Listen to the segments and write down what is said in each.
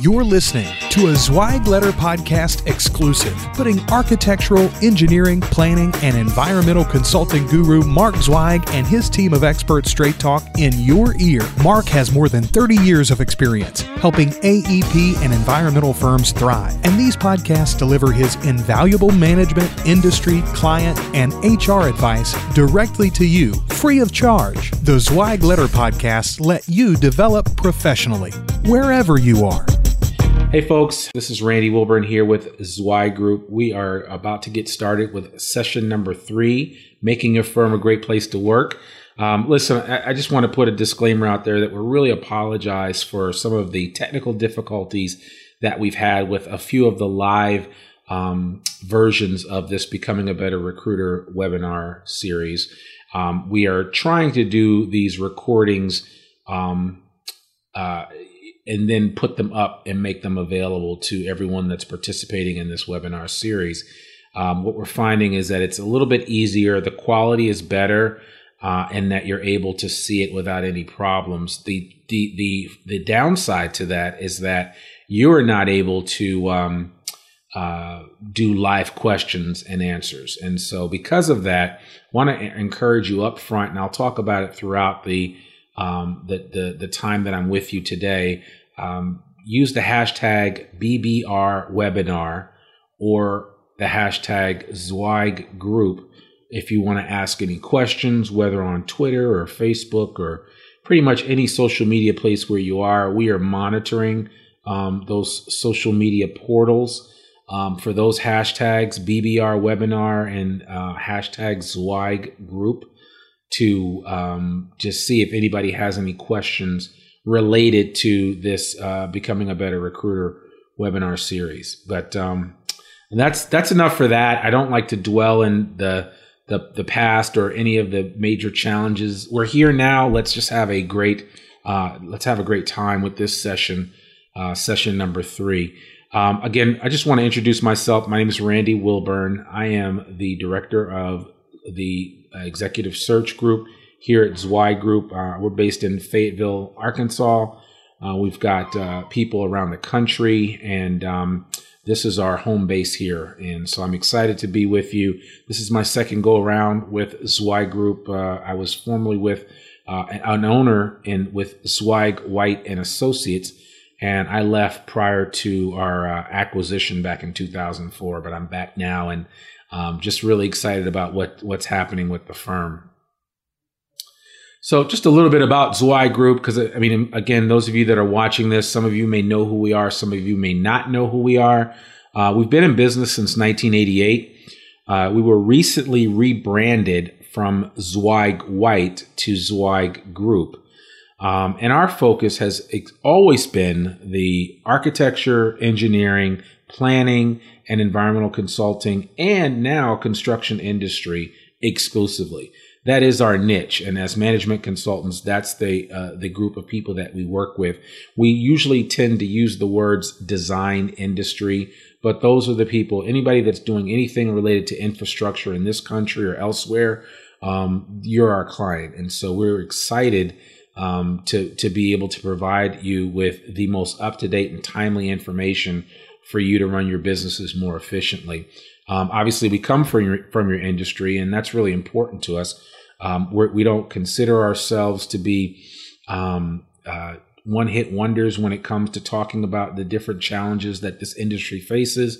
You're listening to a Zweig Letter Podcast exclusive, putting architectural, engineering, planning, and environmental consulting guru Mark Zweig and his team of experts straight talk in your ear. Mark has more than 30 years of experience helping AEP and environmental firms thrive, and these podcasts deliver his invaluable management, industry, client, and HR advice directly to you, free of charge. The Zweig Letter Podcasts let you develop professionally, wherever you are. Hey folks, this is Randy Wilburn here with Zweig Group. We are about to get started with session number three, making your firm a great place to work. Um, listen, I, I, just want to put a disclaimer out there that we really apologize for some of the technical difficulties that we've had with a few of the live um, versions of this Becoming a Better Recruiter webinar series. Um, we are trying to do these recordings um, uh, and then put them up and make them available to everyone that's participating in this webinar series. Um, what we're finding is that it's a little bit easier, the quality is better, uh, and that you're able to see it without any problems. The the the the downside to that is that you're not able to um, uh, do live questions and answers, and so because of that, want to encourage you up front, and I'll talk about it throughout the um, the, the, the time that I'm with you today, um, use the hashtag BBR webinar or the hashtag Zweig group if you want to ask any questions, whether on Twitter or Facebook or pretty much any social media place where you are. We are monitoring um, those social media portals um, for those hashtags BBR webinar and uh, hashtag Zweig group to um, just see if anybody has any questions related to this uh, becoming a better recruiter webinar series. But um, that's that's enough for that. I don't like to dwell in the, the the past or any of the major challenges. We're here now. Let's just have a great uh, let's have a great time with this session, uh, session number three. Um, again, I just want to introduce myself. My name is Randy Wilburn. I am the director of the executive search group here at Zweig Group. Uh, we're based in Fayetteville, Arkansas. Uh, we've got uh, people around the country, and um, this is our home base here. And so I'm excited to be with you. This is my second go around with Zweig Group. Uh, I was formerly with uh, an owner in with Zweig White and Associates, and I left prior to our acquisition back in 2004. But I'm back now, and um, just really excited about what what's happening with the firm. So, just a little bit about Zweig Group, because I mean, again, those of you that are watching this, some of you may know who we are, some of you may not know who we are. Uh, we've been in business since 1988. Uh, we were recently rebranded from Zweig White to Zweig Group. Um, and our focus has always been the architecture, engineering, planning, and environmental consulting, and now construction industry exclusively. That is our niche, and as management consultants, that's the uh, the group of people that we work with. We usually tend to use the words design industry, but those are the people. Anybody that's doing anything related to infrastructure in this country or elsewhere, um, you're our client, and so we're excited um, to to be able to provide you with the most up to date and timely information for you to run your businesses more efficiently. Um, obviously, we come from your from your industry, and that's really important to us. Um, we're, we do not consider ourselves to be um, uh, one hit wonders when it comes to talking about the different challenges that this industry faces,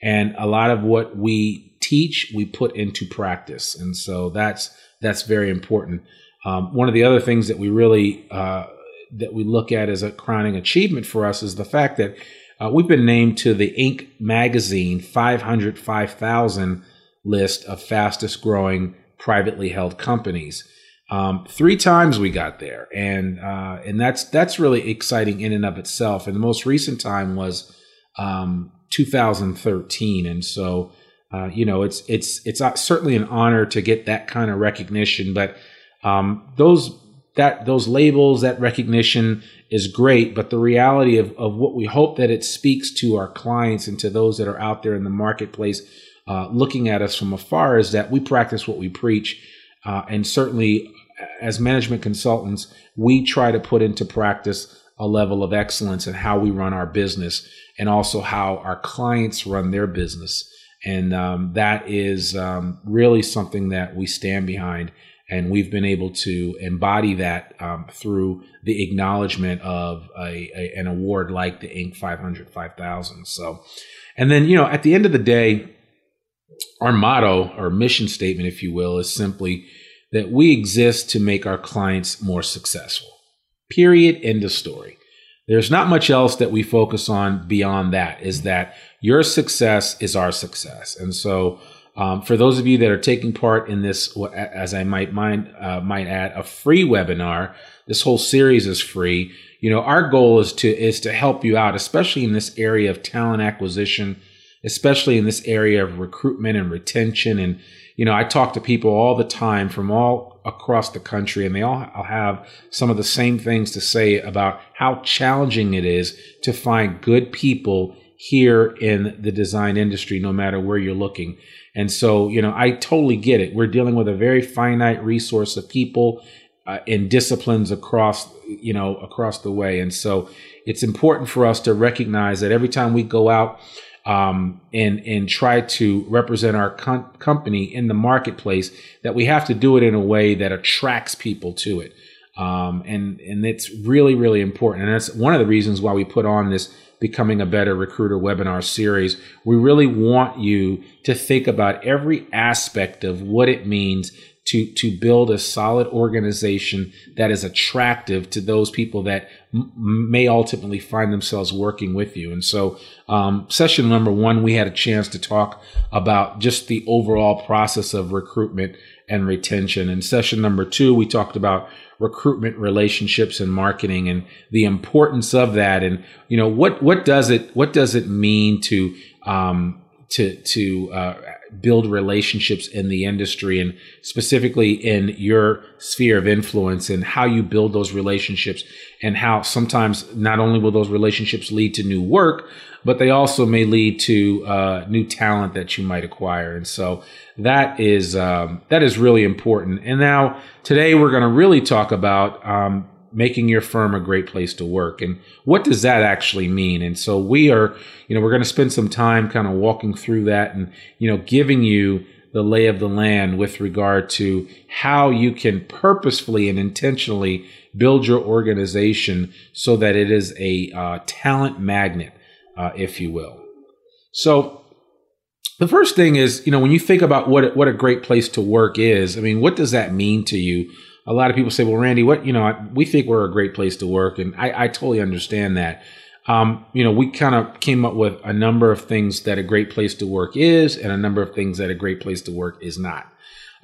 and a lot of what we teach we put into practice, and so that's that's very important. Um, one of the other things that we really uh, that we look at as a crowning achievement for us is the fact that uh, we've been named to the Inc. magazine 500 5000 list of fastest growing privately held companies. Um, three times we got there, and uh, and that's that's really exciting in and of itself. And the most recent time was um, 2013, and so uh, you know it's it's it's certainly an honor to get that kind of recognition. But um, those that those labels, that recognition is great, but the reality of, of what we hope that it speaks to our clients and to those that are out there in the marketplace uh, looking at us from afar is that we practice what we preach. Uh, and certainly, as management consultants, we try to put into practice a level of excellence in how we run our business and also how our clients run their business. And um, that is um, really something that we stand behind. And we've been able to embody that um, through the acknowledgement of a, a, an award like the Inc. 500 5000. So, and then, you know, at the end of the day, our motto or mission statement, if you will, is simply that we exist to make our clients more successful. Period. End of story. There's not much else that we focus on beyond that, is that your success is our success. And so, um, for those of you that are taking part in this, as I might mind, uh, might add, a free webinar, this whole series is free. You know, our goal is to is to help you out, especially in this area of talent acquisition, especially in this area of recruitment and retention. And, you know, I talk to people all the time from all across the country, and they all have some of the same things to say about how challenging it is to find good people here in the design industry, no matter where you're looking. And so, you know, I totally get it. We're dealing with a very finite resource of people uh, in disciplines across, you know, across the way. And so it's important for us to recognize that every time we go out, um, and and try to represent our com- company in the marketplace, that we have to do it in a way that attracts people to it. Um, and and it's really really important, and that's one of the reasons why we put on this becoming a better recruiter webinar series. We really want you to think about every aspect of what it means to to build a solid organization that is attractive to those people that m- may ultimately find themselves working with you. And so, um, session number one, we had a chance to talk about just the overall process of recruitment and retention. And session number two, we talked about recruitment relationships and marketing and the importance of that. And you know what what does it what does it mean to um, to to uh, build relationships in the industry and specifically in your sphere of influence and how you build those relationships and how sometimes not only will those relationships lead to new work but they also may lead to uh, new talent that you might acquire. And so that is um, that is really important. And now today we're going to really talk about um, making your firm a great place to work. And what does that actually mean? And so we are, you know, we're going to spend some time kind of walking through that and, you know, giving you the lay of the land with regard to how you can purposefully and intentionally build your organization so that it is a uh, talent magnet, uh, if you will. So, the first thing is, you know, when you think about what what a great place to work is, I mean, what does that mean to you? A lot of people say, well, Randy, what, you know, we think we're a great place to work. And I, I totally understand that. Um, you know, we kind of came up with a number of things that a great place to work is and a number of things that a great place to work is not.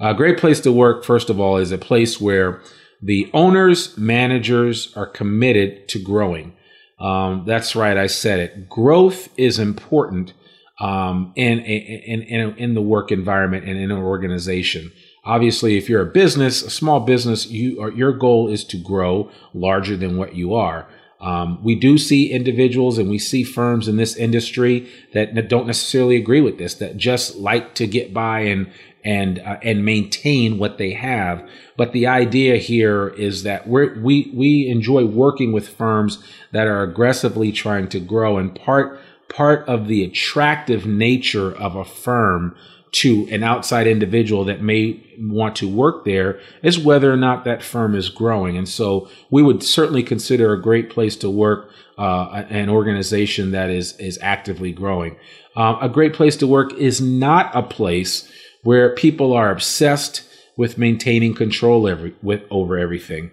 A great place to work, first of all, is a place where the owners, managers are committed to growing. Um, that's right, I said it. Growth is important um, in, in, in, in the work environment and in an organization. Obviously, if you're a business, a small business, you are, your goal is to grow larger than what you are. Um, we do see individuals and we see firms in this industry that, don't necessarily agree with this, that just like to get by and and uh, and maintain what they have. But the idea here is that we we we enjoy working with firms that are aggressively trying to grow, and part part of the attractive nature of a firm to an outside individual that may want to work there is whether or not that firm is growing. And so we would certainly consider a great place to work uh, an organization that is is actively growing. Um, a great place to work is not a place where people are obsessed with maintaining control every, with, over everything.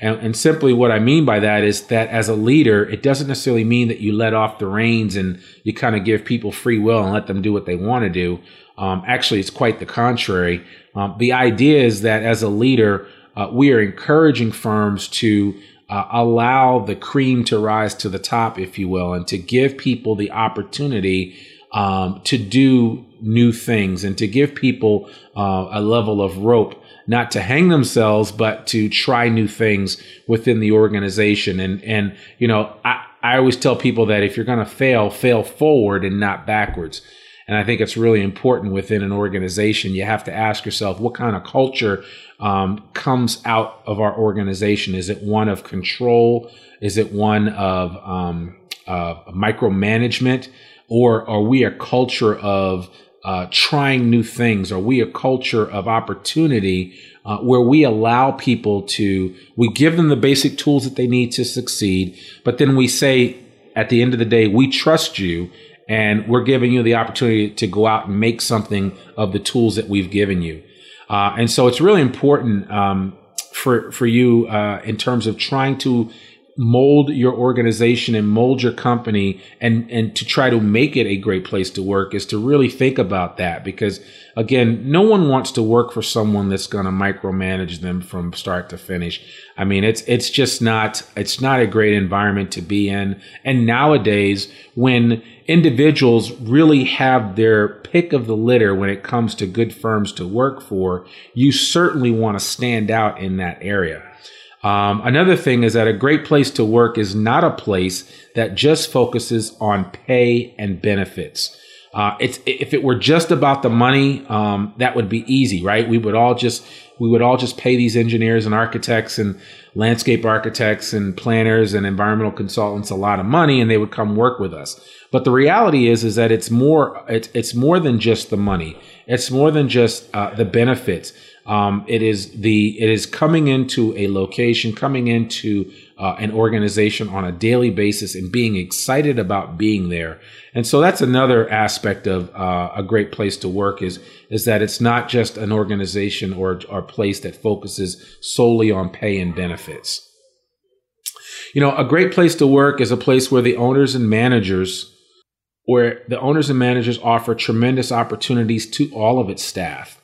And, and, simply what I mean by that is that as a leader, it doesn't necessarily mean that you let off the reins and you kind of give people free will and let them do what they want to do. Um, actually, it's quite the contrary. Um, the idea is that as a leader, uh, we are encouraging firms to uh, allow the cream to rise to the top, if you will, and to give people the opportunity um, to do new things and to give people uh, a level of rope not to hang themselves, but to try new things within the organization. And, and, you know, I, I always tell people that if you're going to fail, fail forward and not backwards. And I think it's really important within an organization. You have to ask yourself what kind of culture um, comes out of our organization. Is it one of control? Is it one of um, uh, micromanagement? Or are we a culture of uh, trying new things? Are we a culture of opportunity uh, where we allow people to, we give them the basic tools that they need to succeed, but then we say at the end of the day, we trust you and we're giving you the opportunity to go out and make something of the tools that we've given you. Uh, and so it's really important um, for for you uh, in terms of trying to mold your organization and mold your company and and to try to make it a great place to work is to really think about that because again no one wants to work for someone that's going to micromanage them from start to finish i mean it's it's just not it's not a great environment to be in and nowadays when individuals really have their pick of the litter when it comes to good firms to work for you certainly want to stand out in that area um, another thing is that a great place to work is not a place that just focuses on pay and benefits. Uh, it's if it were just about the money, um, that would be easy, right? We would all just we would all just pay these engineers and architects and landscape architects and planners and environmental consultants a lot of money, and they would come work with us. But the reality is, is that it's more it's it's more than just the money. It's more than just uh, the benefits. Um, it is the it is coming into a location, coming into uh, an organization on a daily basis, and being excited about being there. And so that's another aspect of uh, a great place to work is is that it's not just an organization or or place that focuses solely on pay and benefits. You know, a great place to work is a place where the owners and managers where the owners and managers offer tremendous opportunities to all of its staff.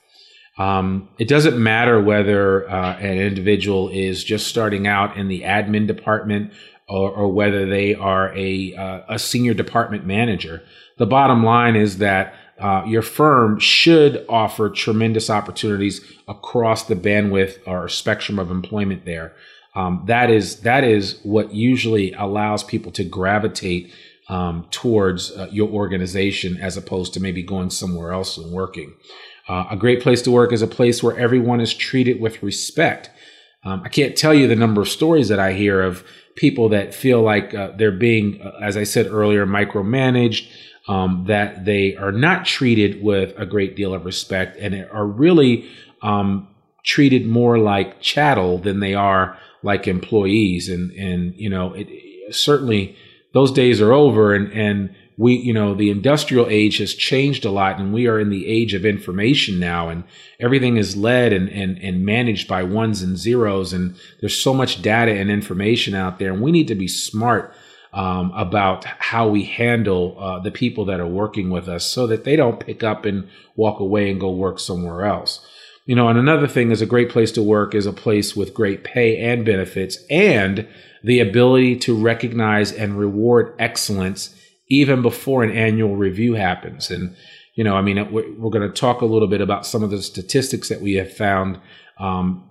Um, it doesn't matter whether uh, an individual is just starting out in the admin department or, or whether they are a, uh, a senior department manager. The bottom line is that uh, your firm should offer tremendous opportunities across the bandwidth or spectrum of employment there. Um, that is that is what usually allows people to gravitate um, towards uh, your organization as opposed to maybe going somewhere else and working. Uh, a great place to work is a place where everyone is treated with respect. Um, I can't tell you the number of stories that I hear of people that feel like uh, they're being, uh, as I said earlier, micromanaged, um, that they are not treated with a great deal of respect and are really um, treated more like chattel than they are like employees. And, and you know, it, certainly those days are over and, and we, you know, the industrial age has changed a lot and we are in the age of information now and everything is led and, and, and managed by ones and zeros. And there's so much data and information out there and we need to be smart um, about how we handle uh, the people that are working with us so that they don't pick up and walk away and go work somewhere else. You know, and another thing is a great place to work is a place with great pay and benefits and the ability to recognize and reward excellence even before an annual review happens. And, you know, I mean, we're, going to talk a little bit about some of the statistics that we have found um,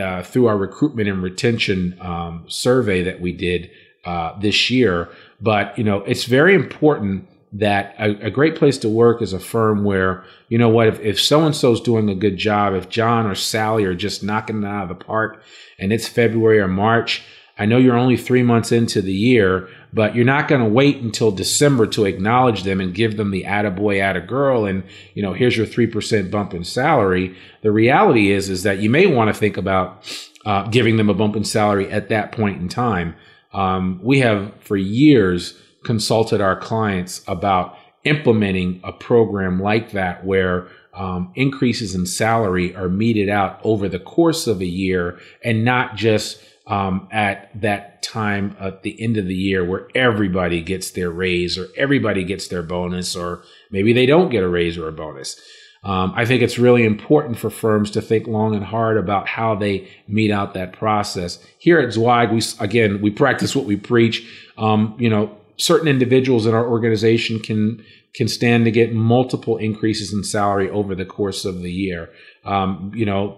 uh, through our recruitment and retention um, survey that we did uh, this year. But, you know, it's very important that a, a, great place to work is a firm where, you know what, if, if so and so is doing a good job, if John or Sally are just knocking it out of the park and it's February or March, I know you're only three months into the year, but you're not going to wait until December to acknowledge them and give them the attaboy, attagirl, and you know here's your three percent bump in salary. The reality is is that you may want to think about uh, giving them a bump in salary at that point in time. Um, we have for years consulted our clients about implementing a program like that where um, increases in salary are meted out over the course of a year and not just um, at that time at the end of the year where everybody gets their raise or everybody gets their bonus or maybe they don't get a raise or a bonus. Um, I think it's really important for firms to think long and hard about how they mete out that process. Here at Zweig, we again we practice what we preach. Um, you know, certain individuals in our organization can can stand to get multiple increases in salary over the course of the year. Um, you know,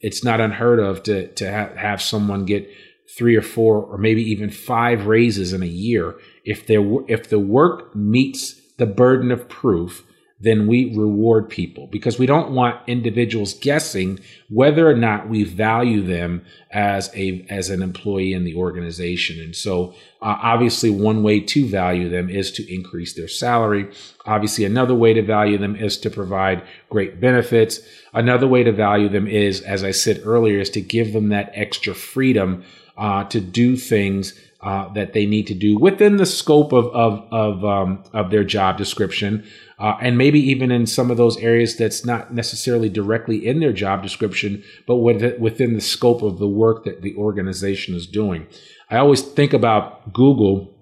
it's not unheard of to to ha- have someone get three or four or maybe even five raises in a year if their if the work meets the burden of proof then we reward people because we don't want individuals guessing whether or not we value them as a as an employee in the organization. And so uh, obviously one way to value them is to increase their salary. Obviously another way to value them is to provide great benefits. Another way to value them is as i said earlier is to give them that extra freedom uh, to do things uh, that they need to do within the scope of of of, um, of their job description, uh, and maybe even in some of those areas that's not necessarily directly in their job description, but within the scope of the work that the organization is doing. I always think about Google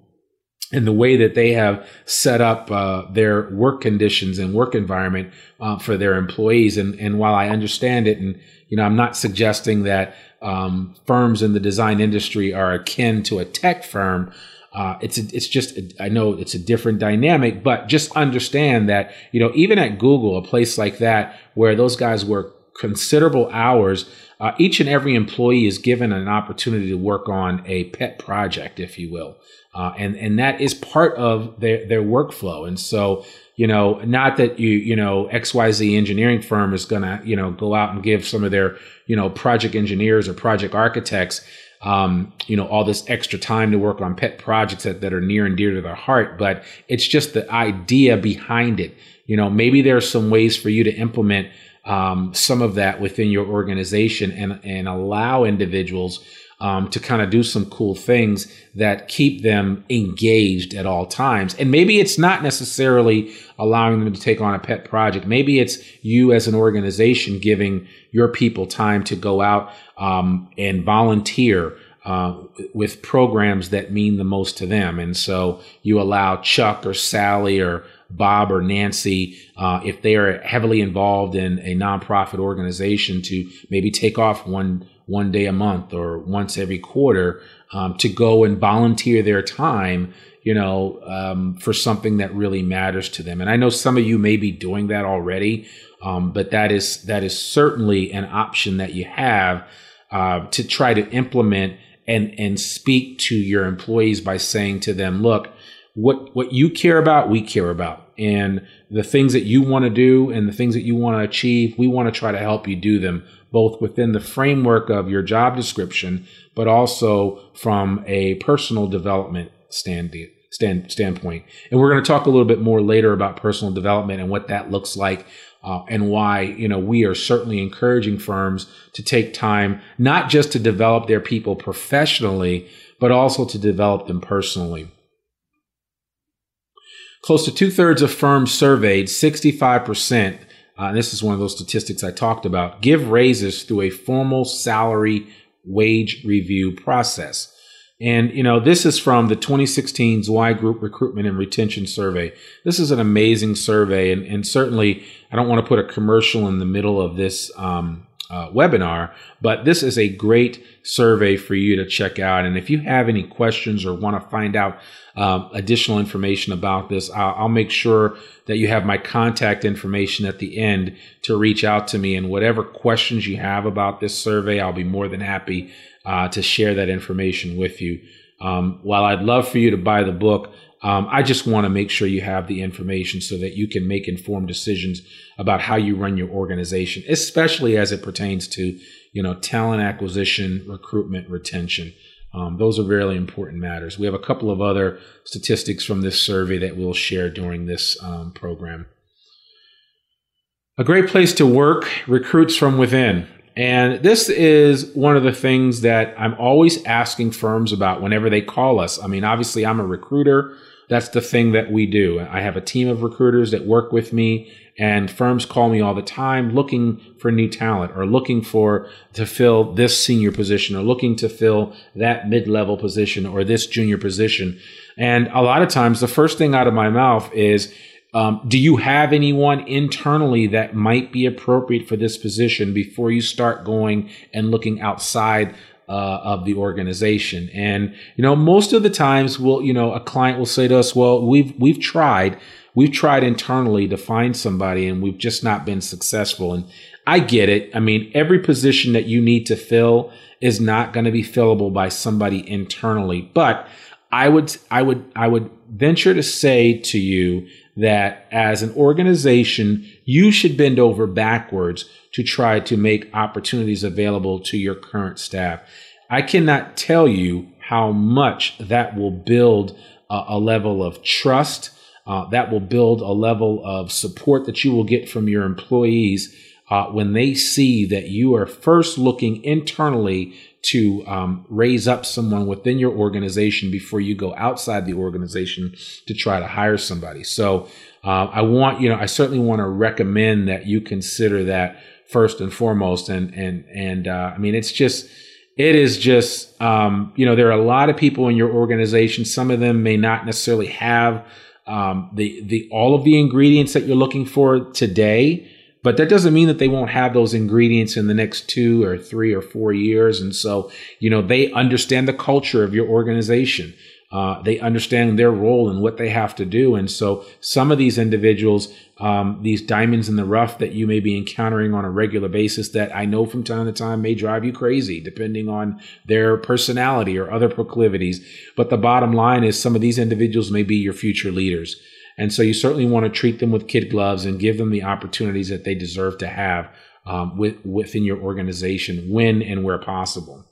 and the way that they have set up uh, their work conditions and work environment uh, for their employees. And, and while I understand it, and you know, I'm not suggesting that um, firms in the design industry are akin to a tech firm. Uh, it's a, it's just a, I know it's a different dynamic, but just understand that you know even at Google, a place like that where those guys work considerable hours, uh, each and every employee is given an opportunity to work on a pet project, if you will, uh, and and that is part of their their workflow. And so you know, not that you, you know, XYZ engineering firm is going to, you know, go out and give some of their, you know, project engineers or project architects, um, you know, all this extra time to work on pet projects that, that are near and dear to their heart. But it's just the idea behind it. You know, maybe there are some ways for you to implement um, some of that within your organization and, and allow individuals um, to kind of do some cool things that keep them engaged at all times. And maybe it's not necessarily allowing them to take on a pet project. Maybe it's you as an organization giving your people time to go out um, and volunteer. Uh, with programs that mean the most to them. And so you allow Chuck or Sally or Bob or Nancy, uh, if they are heavily involved in a nonprofit organization, to maybe take off one one day a month or once every quarter um, to go and volunteer their time you know um, for something that really matters to them and i know some of you may be doing that already um, but that is that is certainly an option that you have uh, to try to implement and and speak to your employees by saying to them look what what you care about we care about and the things that you want to do and the things that you want to achieve we want to try to help you do them both within the framework of your job description, but also from a personal development stand, stand, standpoint. And we're going to talk a little bit more later about personal development and what that looks like. Uh, and why you know we are certainly encouraging firms to take time not just to develop their people professionally but also to develop them personally close to two-thirds of firms surveyed 65% uh, and this is one of those statistics I talked about, give raises through a formal salary wage review process. And, you know, this is from the 2016 Zweig Group Recruitment and Retention Survey. This is an amazing survey. And, and certainly, I don't want to put a commercial in the middle of this um, uh, webinar, but this is a great survey for you to check out. And if you have any questions or want to find out um, additional information about this, I'll, I'll, make sure that you have my contact information at the end to reach out to me. And whatever questions you have about this survey, I'll be more than happy uh, to share that information with you. Um, while I'd love for you to buy the book, um, I just want to make sure you have the information so that you can make informed decisions about how you run your organization, especially as it pertains to you know talent acquisition, recruitment, retention. Um, those are really important matters. We have a couple of other statistics from this survey that we'll share during this um, program. A great place to work recruits from within. And this is one of the things that I'm always asking firms about whenever they call us. I mean, obviously, I'm a recruiter. That's the thing that we do. I have a team of recruiters that work with me And firms call me all the time looking for new talent or looking for to fill this senior position or looking to fill that mid level position or this junior position. And a lot of times the first thing out of my mouth is, um, do you have anyone internally that might be appropriate for this position before you start going and looking outside uh, of the organization? And you know, most of the times, will you know, a client will say to us, "Well, we've we've tried, we've tried internally to find somebody, and we've just not been successful." And I get it. I mean, every position that you need to fill is not going to be fillable by somebody internally, but I would I would I would venture to say to you that as an organization, you should bend over backwards to try to make opportunities available to your current staff. I cannot tell you how much that will build a, a level of trust, uh, that will build a level of support that you will get from your employees uh, when they see that you are first looking internally to um, raise up someone within your organization before you go outside the organization to try to hire somebody. So uh, I want you know I certainly want to recommend that you consider that first and foremost. And and and uh, I mean it's just it is just um, you know there are a lot of people in your organization. Some of them may not necessarily have um, the the all of the ingredients that you're looking for today but that doesn't mean that they won't have those ingredients in the next two or three or four years. And so, you know, they understand the culture of your organization. Uh, they understand their role and what they have to do. And so some of these individuals, um, these diamonds in the rough that you may be encountering on a regular basis that I know from time to time may drive you crazy depending on their personality or other proclivities. But the bottom line is some of these individuals may be your future leaders. And so you certainly want to treat them with kid gloves and give them the opportunities that they deserve to have um, with, within your organization when and where possible.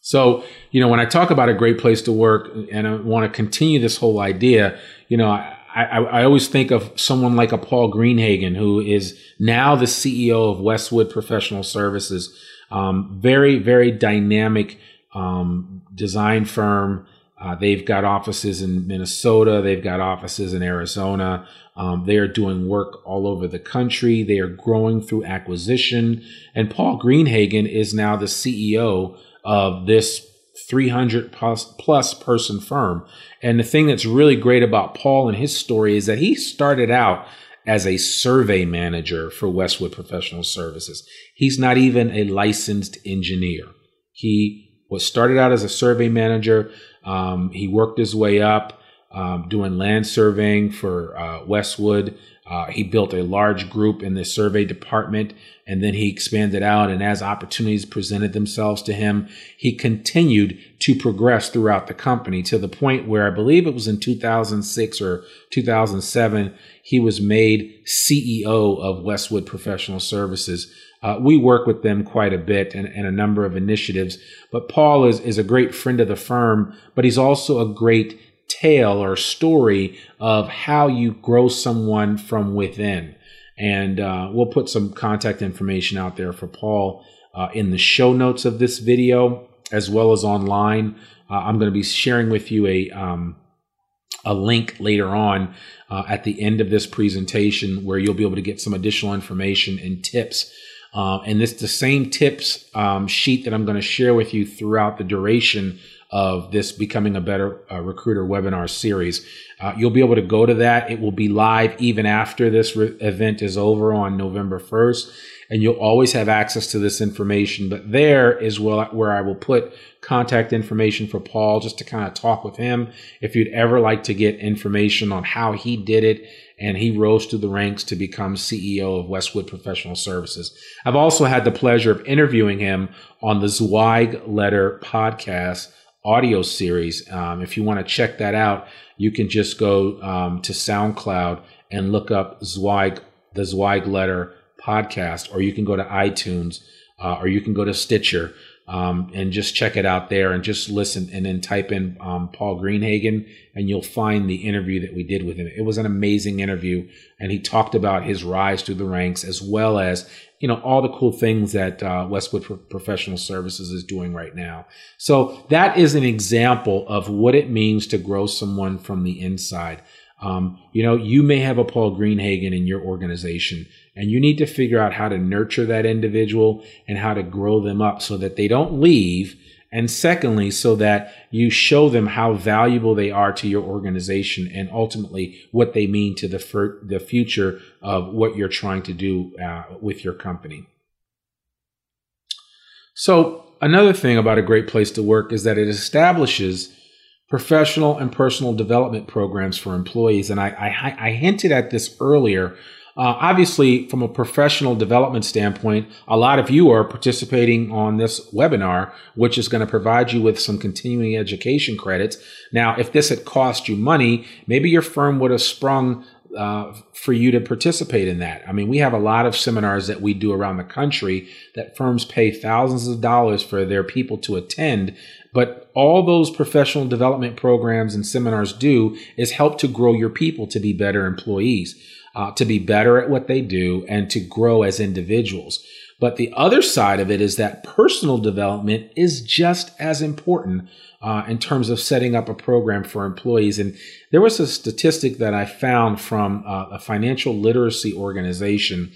So, you know, when I talk about a great place to work and I want to continue this whole idea, you know, I, I, I, always think of someone like a Paul Greenhagen, who is now the CEO of Westwood Professional Services. Um, very, very dynamic um, design firm uh, they've got offices in Minnesota. They've got offices in Arizona. Um, they are doing work all over the country. They are growing through acquisition. And Paul Greenhagen is now the CEO of this 300 plus, plus person firm. And the thing that's really great about Paul and his story is that he started out as a survey manager for Westwood Professional Services. He's not even a licensed engineer. He was started out as a survey manager um, he worked his way up um, doing land surveying for uh, Westwood. Uh, he built a large group in the survey department and then he expanded out. And as opportunities presented themselves to him, he continued to progress throughout the company to the point where I believe it was in 2006 or 2007, he was made CEO of Westwood Professional Services. Uh, we work with them quite a bit and, and, a number of initiatives. But Paul is, is a great friend of the firm, but he's also a great tale or story of how you grow someone from within. And uh, we'll put some contact information out there for Paul uh, in the show notes of this video as well as online. Uh, I'm going to be sharing with you a um, a link later on uh, at the end of this presentation where you'll be able to get some additional information and tips uh, and it's the same tips um, sheet that I'm going to share with you throughout the duration of this Becoming a Better uh, Recruiter webinar series. Uh, you'll be able to go to that. It will be live even after this re- event is over on November 1st. And you'll always have access to this information. But there is where I will put contact information for Paul just to kind of talk with him. If you'd ever like to get information on how he did it and he rose through the ranks to become CEO of Westwood Professional Services. I've also had the pleasure of interviewing him on the Zweig Letter podcast audio series. Um, if you want to check that out, you can just go um, to SoundCloud and look up Zweig, the Zweig Letter podcast, or you can go to iTunes, uh, or you can go to Stitcher um, and just check it out there and just listen and then type in um, Paul Greenhagen and you'll find the interview that we did with him. It was an amazing interview and he talked about his rise through the ranks as well as you know all the cool things that uh, Westwood Pro- Professional Services is doing right now. So that is an example of what it means to grow someone from the inside. Um, you know, you may have a Paul Greenhagen in your organization, and you need to figure out how to nurture that individual and how to grow them up so that they don't leave. And secondly, so that you show them how valuable they are to your organization and ultimately what they mean to the, fir- the future of what you're trying to do uh, with your company. So, another thing about a great place to work is that it establishes professional and personal development programs for employees. And I, I, I hinted at this earlier. Uh, obviously, from a professional development standpoint, a lot of you are participating on this webinar, which is going to provide you with some continuing education credits. Now, if this had cost you money, maybe your firm would have sprung uh, for you to participate in that. I mean, we have a lot of seminars that we do around the country that firms pay thousands of dollars for their people to attend. But all those professional development programs and seminars do is help to grow your people to be better employees, uh, to be better at what they do, and to grow as individuals. But the other side of it is that personal development is just as important uh, in terms of setting up a program for employees. And there was a statistic that I found from uh, a financial literacy organization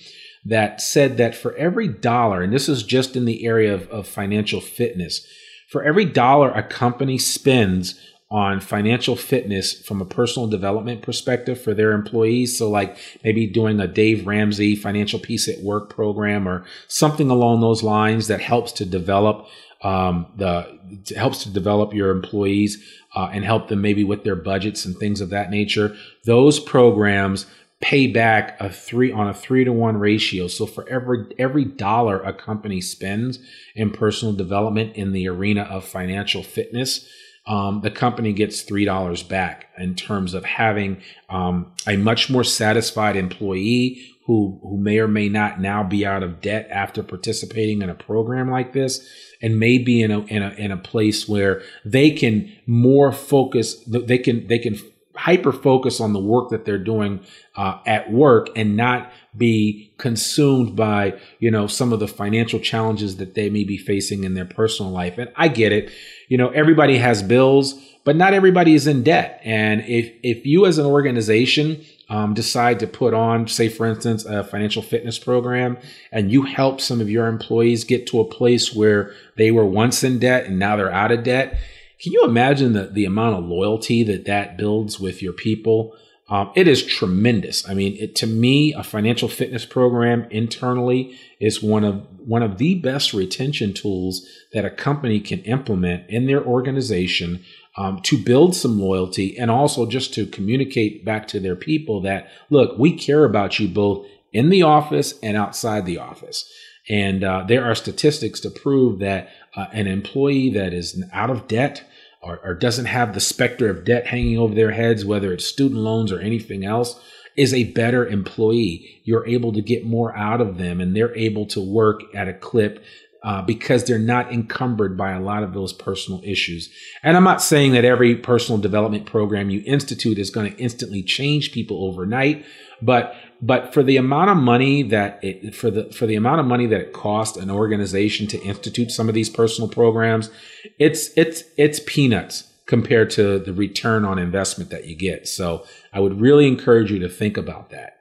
that said that for every dollar, and this is just in the area of, of financial fitness, for every dollar a company spends on financial fitness from a personal development perspective for their employees. So, like maybe doing a Dave Ramsey financial peace at work program or something along those lines that helps to develop um, the helps to develop your employees uh, and help them maybe with their budgets and things of that nature. Those programs pay back a three on a three to one ratio. So for every every dollar a company spends in personal development in the arena of financial fitness, um, the company gets three dollars back in terms of having um, a much more satisfied employee who who may or may not now be out of debt after participating in a program like this and may be in a in a in a place where they can more focus they can they can hyper focus on the work that they're doing uh, at work and not be consumed by you know some of the financial challenges that they may be facing in their personal life. And i get it. You know everybody has bills but not everybody is in debt. And if if you as an organization um, decide to put on say for instance a financial fitness program and you help some of your employees get to a place where they were once in debt and now they're out of debt can you imagine the, the amount of loyalty that that builds with your people? Um, it is tremendous. I mean, it, to me, a financial fitness program internally is one of one of the best retention tools that a company can implement in their organization um, to build some loyalty and also just to communicate back to their people that look, we care about you both in the office and outside the office. And uh, there are statistics to prove that uh, an employee that is out of debt or, or doesn't have the specter of debt hanging over their heads, whether it's student loans or anything else, is a better employee. You're able to get more out of them and they're able to work at a clip uh, because they're not encumbered by a lot of those personal issues. And I'm not saying that every personal development program you institute is going to instantly change people overnight, but but for the amount of money that it for the for the amount of money that it costs an organization to institute some of these personal programs, it's it's it's peanuts compared to the return on investment that you get. So I would really encourage you to think about that.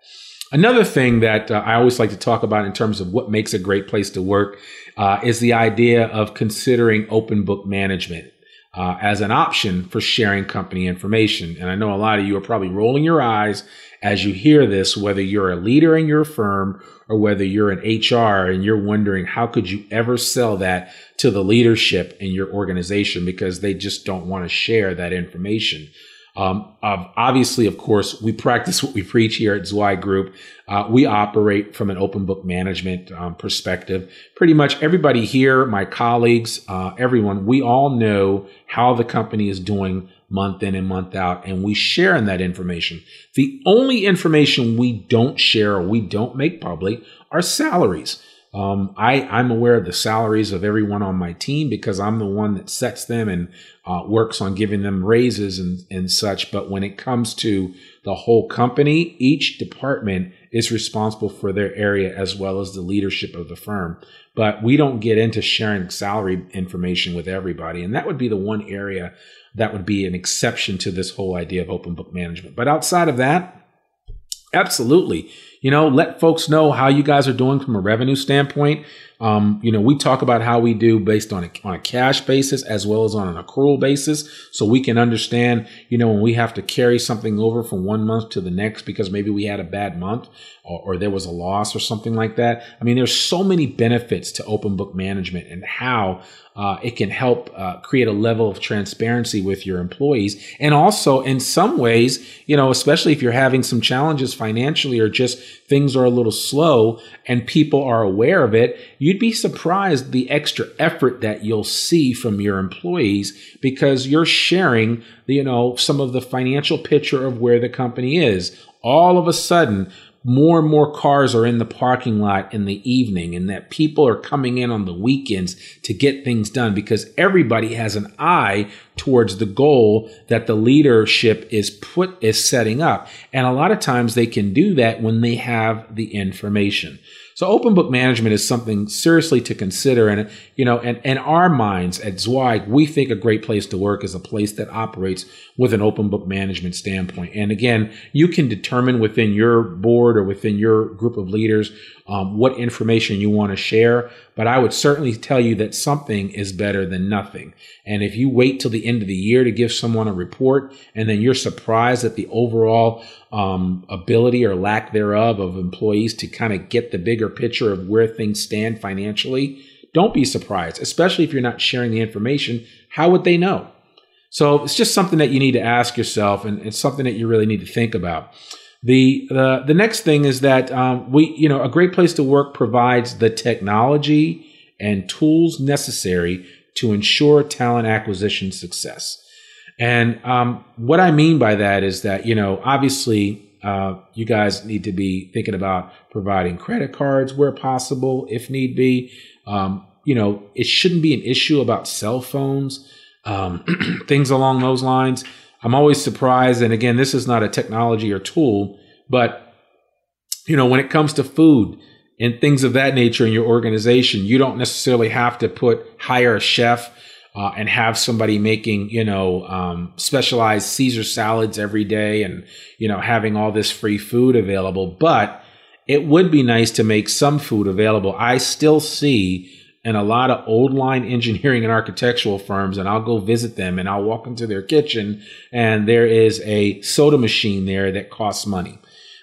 Another thing that uh, I always like to talk about in terms of what makes a great place to work uh, is the idea of considering open book management. Uh, as an option for sharing company information. And I know a lot of you are probably rolling your eyes as you hear this, whether you're a leader in your firm or whether you're in HR and you're wondering how could you ever sell that to the leadership in your organization because they just don't want to share that information. Um, obviously, of course, we practice what we preach here at Zweig Group. Uh, we operate from an open book management um, perspective. Pretty much everybody here, my colleagues, uh, everyone, we all know how the company is doing month in and month out, and we share in that information. The only information we don't share or we don't make public are salaries. Um, I, I'm aware of the salaries of everyone on my team because I'm the one that sets them and uh, works on giving them raises and, and such. But when it comes to the whole company, each department is responsible for their area as well as the leadership of the firm. But we don't get into sharing salary information with everybody. And that would be the one area that would be an exception to this whole idea of open book management. But outside of that, absolutely you know, let folks know how you guys are doing from a revenue standpoint. Um, you know, we talk about how we do based on a, on a cash basis as well as on an accrual basis. So we can understand, you know, when we have to carry something over from one month to the next because maybe we had a bad month or, or there was a loss or something like that. I mean, there's so many benefits to open book management and how uh, it can help uh, create a level of transparency with your employees. And also, in some ways, you know, especially if you're having some challenges financially or just things are a little slow and people are aware of it, you'd be surprised the extra effort that you'll see from your employees because you're sharing, you know, some of the financial picture of where the company is. All of a sudden, more and more cars are in the parking lot in the evening and that people are coming in on the weekends to get things done because everybody has an eye towards the goal that the leadership is put is setting up. And a lot of times they can do that when they have the information so open book management is something seriously to consider. And, you know, and, and our minds at Zweig, we think a great place to work is a place that operates with an open book management standpoint. And again, you can determine within your board or within your group of leaders um, what information you want to share. But I would certainly tell you that something is better than nothing. And if you wait till the end of the year to give someone a report and then you're surprised at the overall um, ability or lack thereof of employees to kind of get the bigger picture of where things stand financially, don't be surprised, especially if you're not sharing the information. How would they know? So it's just something that you need to ask yourself, and it's something that you really need to think about. The the next thing is that um, we you know a great place to work provides the technology and tools necessary to ensure talent acquisition success. And um, what I mean by that is that you know obviously uh, you guys need to be thinking about providing credit cards where possible, if need be. Um, you know, it shouldn't be an issue about cell phones, um, things along those lines. I'm always surprised. And again, this is not a technology or tool, but you know, when it comes to food and things of that nature in your organization, you don't necessarily have to put hire a chef uh, and have somebody making you know um, specialized Caesar salads every day and you know having all this free food available. But it would be nice to make some food available. I still see and a lot of old line engineering and architectural firms and I'll go visit them and I'll walk into their kitchen and there is a soda machine there that costs money.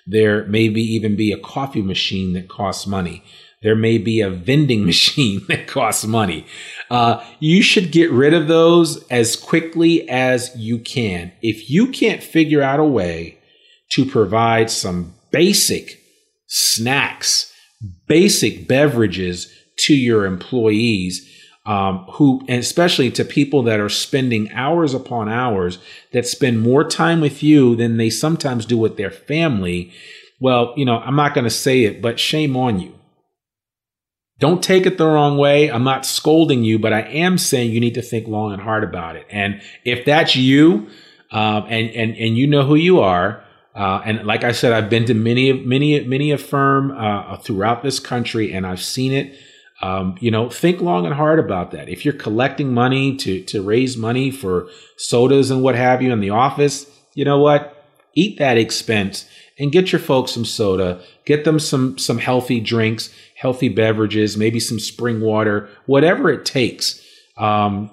There may be even be a coffee machine that costs money. There may be a vending machine that costs money. Uh, you should get rid of those as quickly as you can. If you can't figure out a way to provide some basic snacks, basic beverages to your employees um, who, and especially to people that are spending hours upon hours that spend more time with you than they sometimes do with their family. Well, you know, I'm not going to say it, but shame on you. Don't take it the wrong way. I'm not scolding you, but I am saying you need to think long and hard about it. And if that's you, um, and and and you know who you are, uh, and like I said, I've been to many many many a firm uh, throughout this country, and I've seen it. Um, you know, think long and hard about that. If you're collecting money to to raise money for sodas and what have you in the office, you know what? Eat that expense and get your folks some soda. Get them some some healthy drinks, healthy beverages, maybe some spring water, whatever it takes. Um,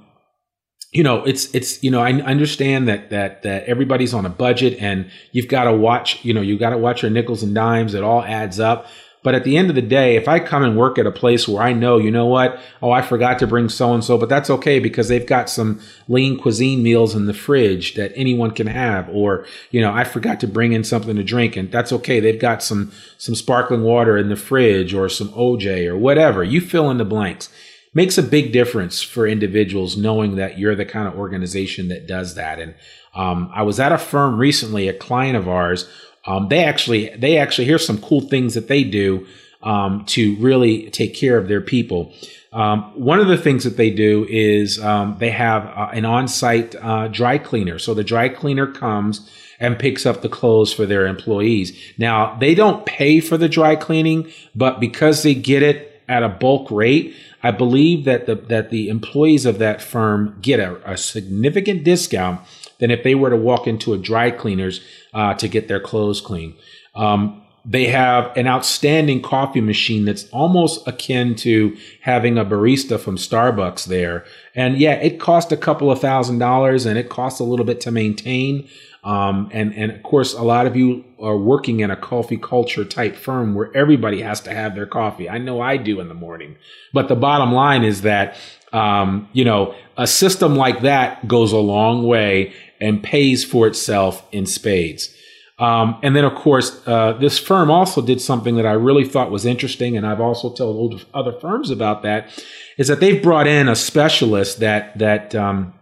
you know, it's it's you know, I understand that that that everybody's on a budget and you've got to watch. You know, you got to watch your nickels and dimes. It all adds up. But at the end of the day, if I come and work at a place where I know, you know what? Oh, I forgot to bring so and so, but that's okay because they've got some lean cuisine meals in the fridge that anyone can have. Or, you know, I forgot to bring in something to drink and that's okay. They've got some, some sparkling water in the fridge or some OJ or whatever. You fill in the blanks. Makes a big difference for individuals knowing that you're the kind of organization that does that. And um, I was at a firm recently, a client of ours um, they actually they actually here's some cool things that they do. um, to really take care of their people. Um, one of the things that they do is um, they have uh, an on-site uh, dry cleaner. So the dry cleaner comes and picks up the clothes for their employees. Now they don't pay for the dry cleaning, but because they get it at a bulk rate, I believe that the that the employees of that firm get a, a significant discount than if they were to walk into a dry cleaners uh, to get their clothes clean. Um, they have an outstanding coffee machine that's almost akin to having a barista from Starbucks there. And yeah, it costs a couple of thousand dollars and it costs a little bit to maintain. Um, and, and of course, a lot of you are working in a coffee culture type firm where everybody has to have their coffee. I know I do in the morning. But the bottom line is that, um, you know, a system like that goes a long way and pays for itself in spades. Um, and then, of course, uh, this firm also did something that I really thought was interesting, and I've also told other firms about that. Is that they've brought in a specialist that that um,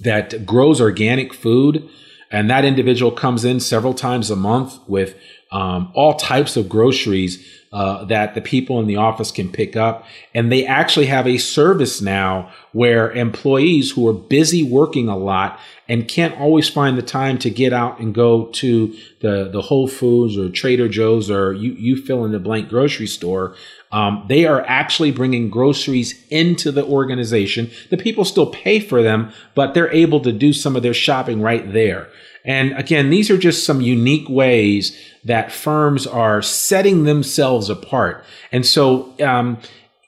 that grows organic food, and that individual comes in several times a month with um, all types of groceries uh, that the people in the office can pick up. And they actually have a service now where employees who are busy working a lot and can't always find the time to get out and go to the, the Whole Foods or Trader Joe's or you, you fill in the blank grocery store. Um, they are actually bringing groceries into the organization. The people still pay for them, but they're able to do some of their shopping right there. And again, these are just some unique ways that firms are setting themselves apart. And so, um,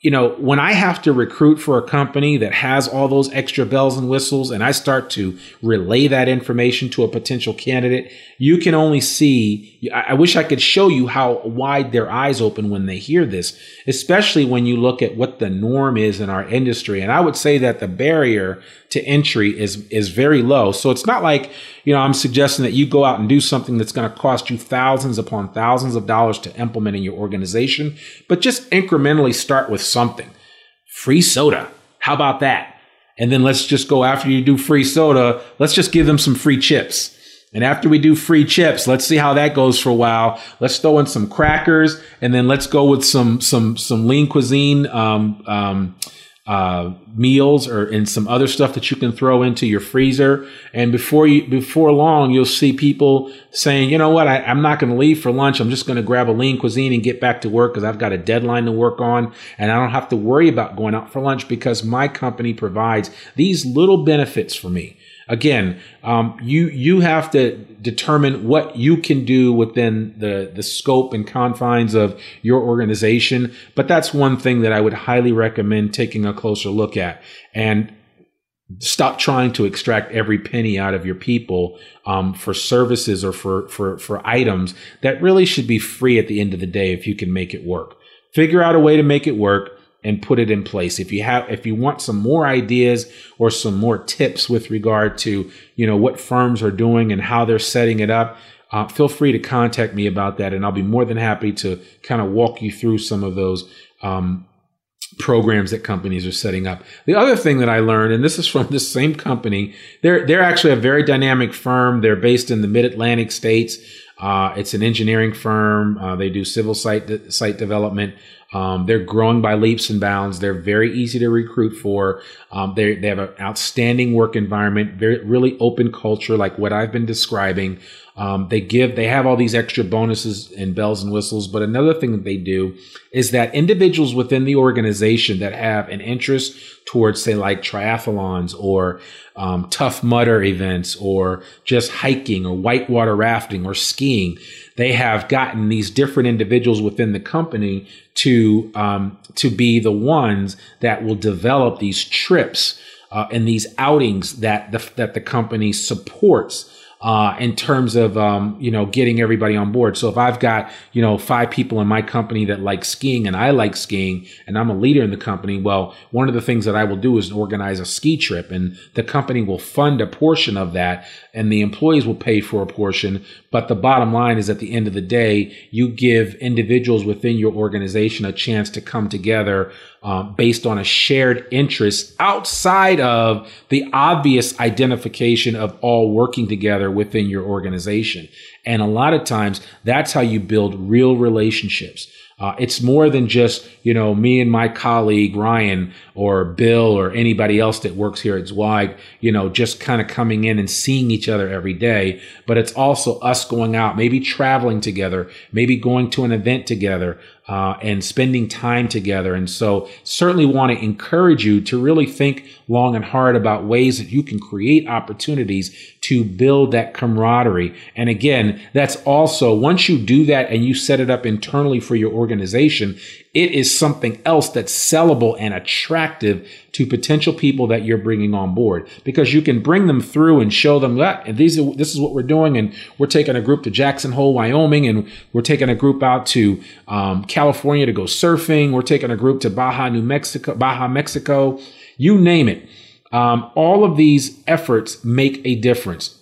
you know, when I have to recruit for a company that has all those extra bells and whistles and I start to relay that information to a potential candidate, you can only see, I wish I could show you how wide their eyes open when they hear this, especially when you look at what the norm is in our industry. And I would say that the barrier to entry is, is very low. So it's not like, you know, I'm suggesting that you go out and do something that's going to cost you thousands upon thousands of dollars to implement in your organization, but just incrementally start with something. Free soda. How about that? And then let's just go after you do free soda, let's just give them some free chips. And after we do free chips, let's see how that goes for a while. Let's throw in some crackers, and then let's go with some some some lean cuisine um, um, uh, meals or and some other stuff that you can throw into your freezer. And before you before long, you'll see people saying, you know what, I, I'm not going to leave for lunch. I'm just going to grab a lean cuisine and get back to work because I've got a deadline to work on, and I don't have to worry about going out for lunch because my company provides these little benefits for me. Again, um, you you have to determine what you can do within the the scope and confines of your organization. But that's one thing that I would highly recommend taking a closer look at and stop trying to extract every penny out of your people um, for services or for for for items that really should be free at the end of the day if you can make it work. Figure out a way to make it work and put it in place. If you have, if you want some more ideas or some more tips with regard to, you know, what firms are doing and how they're setting it up, uh, feel free to contact me about that, and I'll be more than happy to kind of walk you through some of those um, programs that companies are setting up. The other thing that I learned, and this is from this same company, they're they're actually a very dynamic firm. They're based in the Mid Atlantic states. Uh, it's an engineering firm. Uh, they do civil site de- site development. Um, they're growing by leaps and bounds. They're very easy to recruit for. Um, they have an outstanding work environment, very really open culture, like what I've been describing. Um, they give, they have all these extra bonuses and bells and whistles. But another thing that they do is that individuals within the organization that have an interest towards, say, like triathlons or um, tough mudder events or just hiking or whitewater rafting or skiing, they have gotten these different individuals within the company to um, to be the ones that will develop these trips uh, and these outings that the that the company supports uh, in terms of um, you know getting everybody on board. So if I've got you know five people in my company that like skiing and I like skiing and I'm a leader in the company, well, one of the things that I will do is organize a ski trip, and the company will fund a portion of that, and the employees will pay for a portion. But the bottom line is, at the end of the day, you give individuals within your organization a chance to come together um, based on a shared interest outside of the obvious identification of all working together within your organization. And a lot of times that's how you build real relationships. Uh, it's more than just, you know, me and my colleague Ryan or Bill or anybody else that works here at Zweig, you know, just kind of coming in and seeing each other every day. But it's also us going out, maybe traveling together, maybe going to an event together, uh, and spending time together. And so certainly want to encourage you to really think long and hard about ways that you can create opportunities to build that camaraderie. And again, that's also once you do that and you set it up internally for your organization, it is something else that's sellable and attractive to potential people that you're bringing on board because you can bring them through and show them that and these are, this is what we're doing and we're taking a group to Jackson Hole, Wyoming, and we're taking a group out to um, California to go surfing. We're taking a group to Baja, New Mexico, Baja, Mexico, you name it. Um, all of these efforts make a difference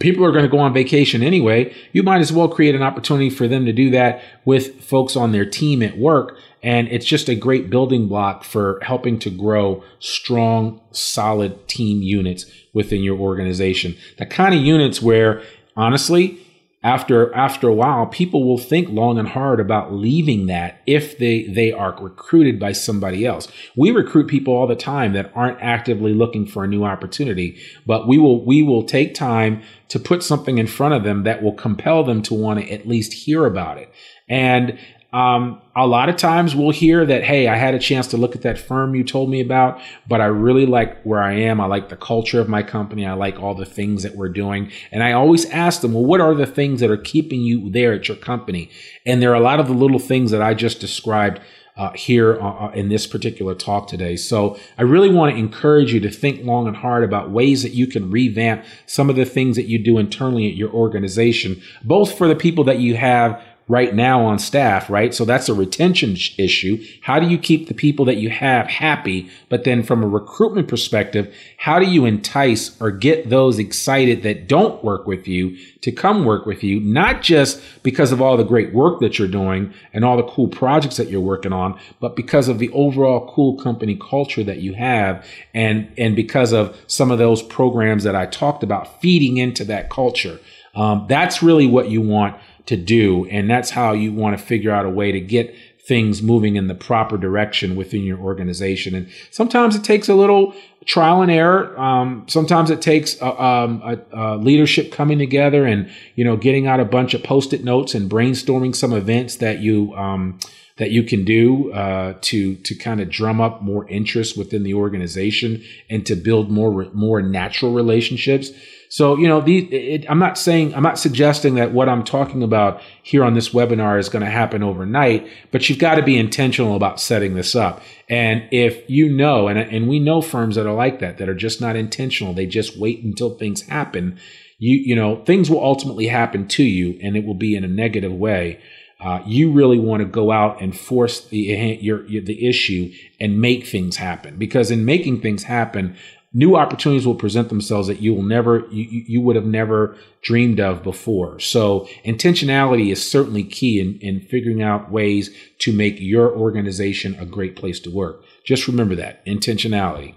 people are going to go on vacation anyway. You might as well create an opportunity for them to do that with folks on their team at work. And it's just a great building block for helping to grow strong, solid team units within your organization. The kind of units where, honestly, after after a while people will think long and hard about leaving that if they they are recruited by somebody else. We recruit people all the time that aren't actively looking for a new opportunity but we will we will take time to put something in front of them that will compel them to want to at least hear about it. And um, a lot of times we'll hear that, hey, I had a chance to look at that firm you told me about, but I really like where I am. I like the culture of my company. I like all the things that we're doing. And I always ask them, well, what are the things that are keeping you there at your company? And there are a lot of the little things that I just described uh, here uh, uh in this particular talk today. So I really want to encourage you to think long and hard about ways that you can revamp some of the things that you do internally at your organization, both for the people that you have right now on staff, right? So that's a retention issue. How do you keep the people that you have happy? But then from a recruitment perspective, how do you entice or get those excited that don't work with you to come work with you? Not just because of all the great work that you're doing and all the cool projects that you're working on, but because of the overall cool company culture that you have and, and because of some of those programs that I talked about feeding into that culture. Um, that's really what you want to do. And that's how you want to figure out a way to get things moving in the proper direction within your organization. And sometimes it takes a little trial and error. Um, sometimes it takes a, um, a, a leadership coming together and you know getting out a bunch of post-it notes and brainstorming some events that you um, that you can do uh, to to kind of drum up more interest within the organization and to build more more natural relationships. So, you know, the, it, I'm not saying, I'm not suggesting that what I'm talking about here on this webinar is going to happen overnight, but you've got to be intentional about setting this up. And if you know, and, and we know firms that are like that, that are just not intentional, they just wait until things happen. You, you know, things will ultimately happen to you and it will be in a negative way. Uh, you really want to go out and force the your, your, the issue and make things happen because in making things happen new opportunities will present themselves that you will never you, you would have never dreamed of before. So intentionality is certainly key in, in figuring out ways to make your organization a great place to work. Just remember that intentionality.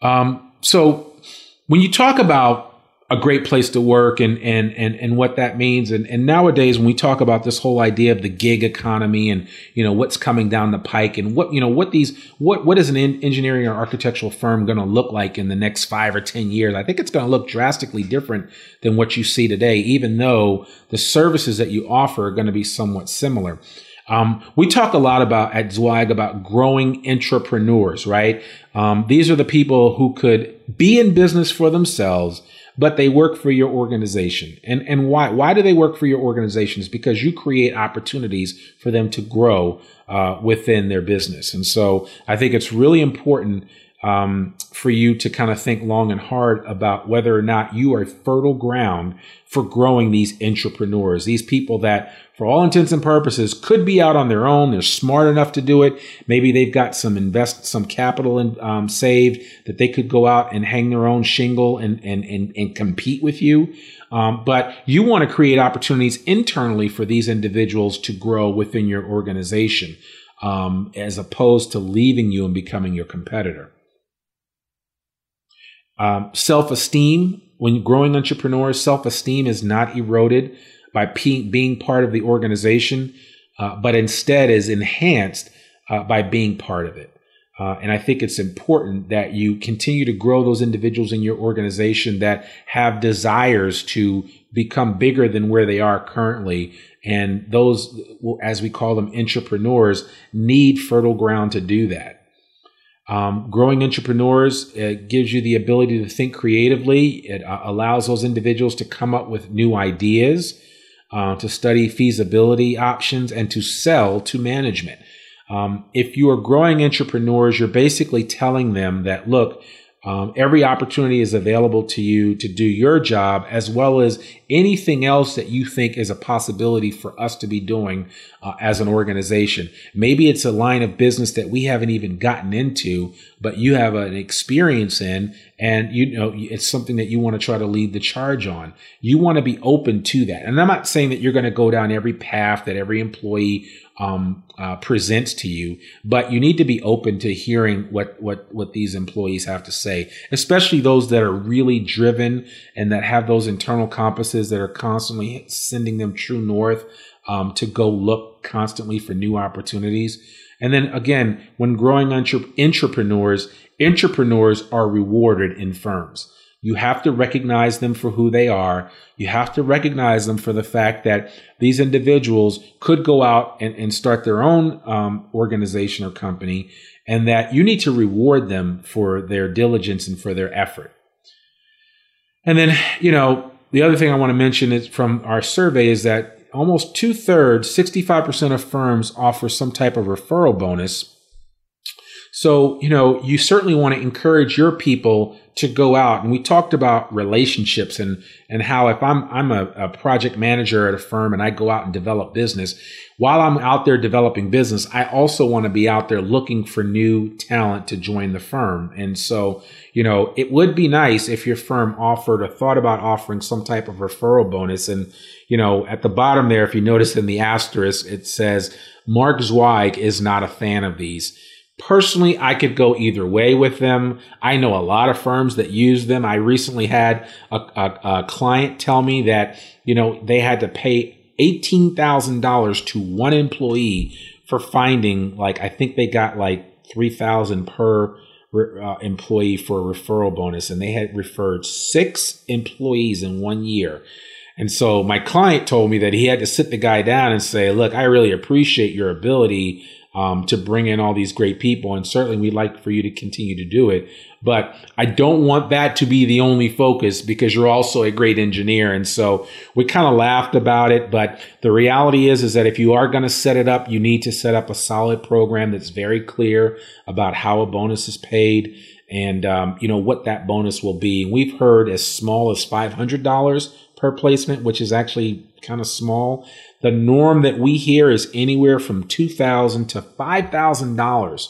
Um, so when you talk about a great place to work and and and and what that means and and nowadays when we talk about this whole idea of the gig economy and you know what's coming down the pike and what you know what these what what is an engineering or architectural firm going to look like in the next 5 or 10 years i think it's going to look drastically different than what you see today even though the services that you offer are going to be somewhat similar um, we talk a lot about at Zweig about growing entrepreneurs, right? Um, these are the people who could be in business for themselves but they work for your organization. And, and why? Why do they work for your organization? Is because you create opportunities for them to grow uh, within their business. And so I think it's really important um, for you to kind of think long and hard about whether or not you are fertile ground for growing these entrepreneurs, these people that, for all intents and purposes, could be out on their own. They're smart enough to do it. Maybe they've got some invest, some capital in, um, saved that they could go out and hang their own shingle and and and, and compete with you. Um, but you want to create opportunities internally for these individuals to grow within your organization, um, as opposed to leaving you and becoming your competitor. Um, self esteem, when growing entrepreneurs, self esteem is not eroded by p- being part of the organization, uh, but instead is enhanced uh, by being part of it. Uh, and I think it's important that you continue to grow those individuals in your organization that have desires to become bigger than where they are currently. And those, as we call them, entrepreneurs, need fertile ground to do that. Um, growing entrepreneurs it gives you the ability to think creatively. It uh, allows those individuals to come up with new ideas, uh, to study feasibility options, and to sell to management. Um, if you are growing entrepreneurs, you're basically telling them that, look, um, every opportunity is available to you to do your job, as well as anything else that you think is a possibility for us to be doing uh, as an organization. Maybe it's a line of business that we haven't even gotten into, but you have an experience in, and you know it's something that you want to try to lead the charge on. You want to be open to that. And I'm not saying that you're going to go down every path that every employee um, uh, presents to you, but you need to be open to hearing what what what these employees have to say, especially those that are really driven and that have those internal compasses that are constantly sending them true north um, to go look constantly for new opportunities. And then again, when growing entre- entrepreneurs, entrepreneurs are rewarded in firms. You have to recognize them for who they are. You have to recognize them for the fact that these individuals could go out and, and start their own um, organization or company, and that you need to reward them for their diligence and for their effort. And then, you know, the other thing I want to mention is from our survey is that almost two thirds, 65% of firms offer some type of referral bonus. So, you know, you certainly want to encourage your people to go out. And we talked about relationships and, and how if I'm, I'm a, a, project manager at a firm and I go out and develop business, while I'm out there developing business, I also want to be out there looking for new talent to join the firm. And so, you know, it would be nice if your firm offered or thought about offering some type of referral bonus. And, you know, at the bottom there, if you notice in the asterisk, it says Mark Zweig is not a fan of these. Personally, I could go either way with them. I know a lot of firms that use them. I recently had a, a, a client tell me that, you know, they had to pay $18,000 to one employee for finding, like, I think they got like 3000 per uh, employee for a referral bonus, and they had referred six employees in one year. And so my client told me that he had to sit the guy down and say, Look, I really appreciate your ability um, to bring in all these great people. And certainly we'd like for you to continue to do it. But I don't want that to be the only focus because you're also a great engineer. And so we kind of laughed about it. But the reality is, is that if you are going to set it up, you need to set up a solid program that's very clear about how a bonus is paid and, um, you know, what that bonus will be. We've heard as small as $500 per placement, which is actually kind of small. The norm that we hear is anywhere from 2,000 to $5,000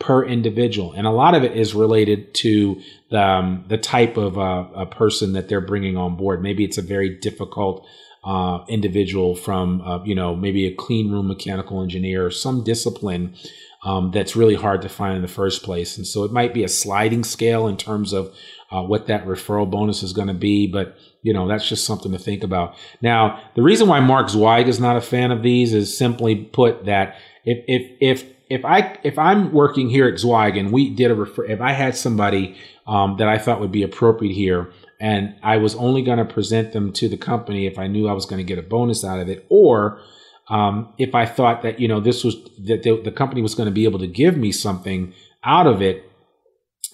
per individual. And a lot of it is related to the, um, the type of uh, a person that they're bringing on board. Maybe it's a very difficult uh, individual from, uh, you know, maybe a clean room mechanical engineer or some discipline um, that's really hard to find in the first place. And so it might be a sliding scale in terms of uh, what that referral bonus is going to be. But you know, that's just something to think about. Now, the reason why Mark Zweig is not a fan of these is simply put that if if if if I if I'm working here at Zweig and we did a refer, if I had somebody um, that I thought would be appropriate here, and I was only going to present them to the company if I knew I was going to get a bonus out of it, or um, if I thought that you know this was that the, the company was going to be able to give me something out of it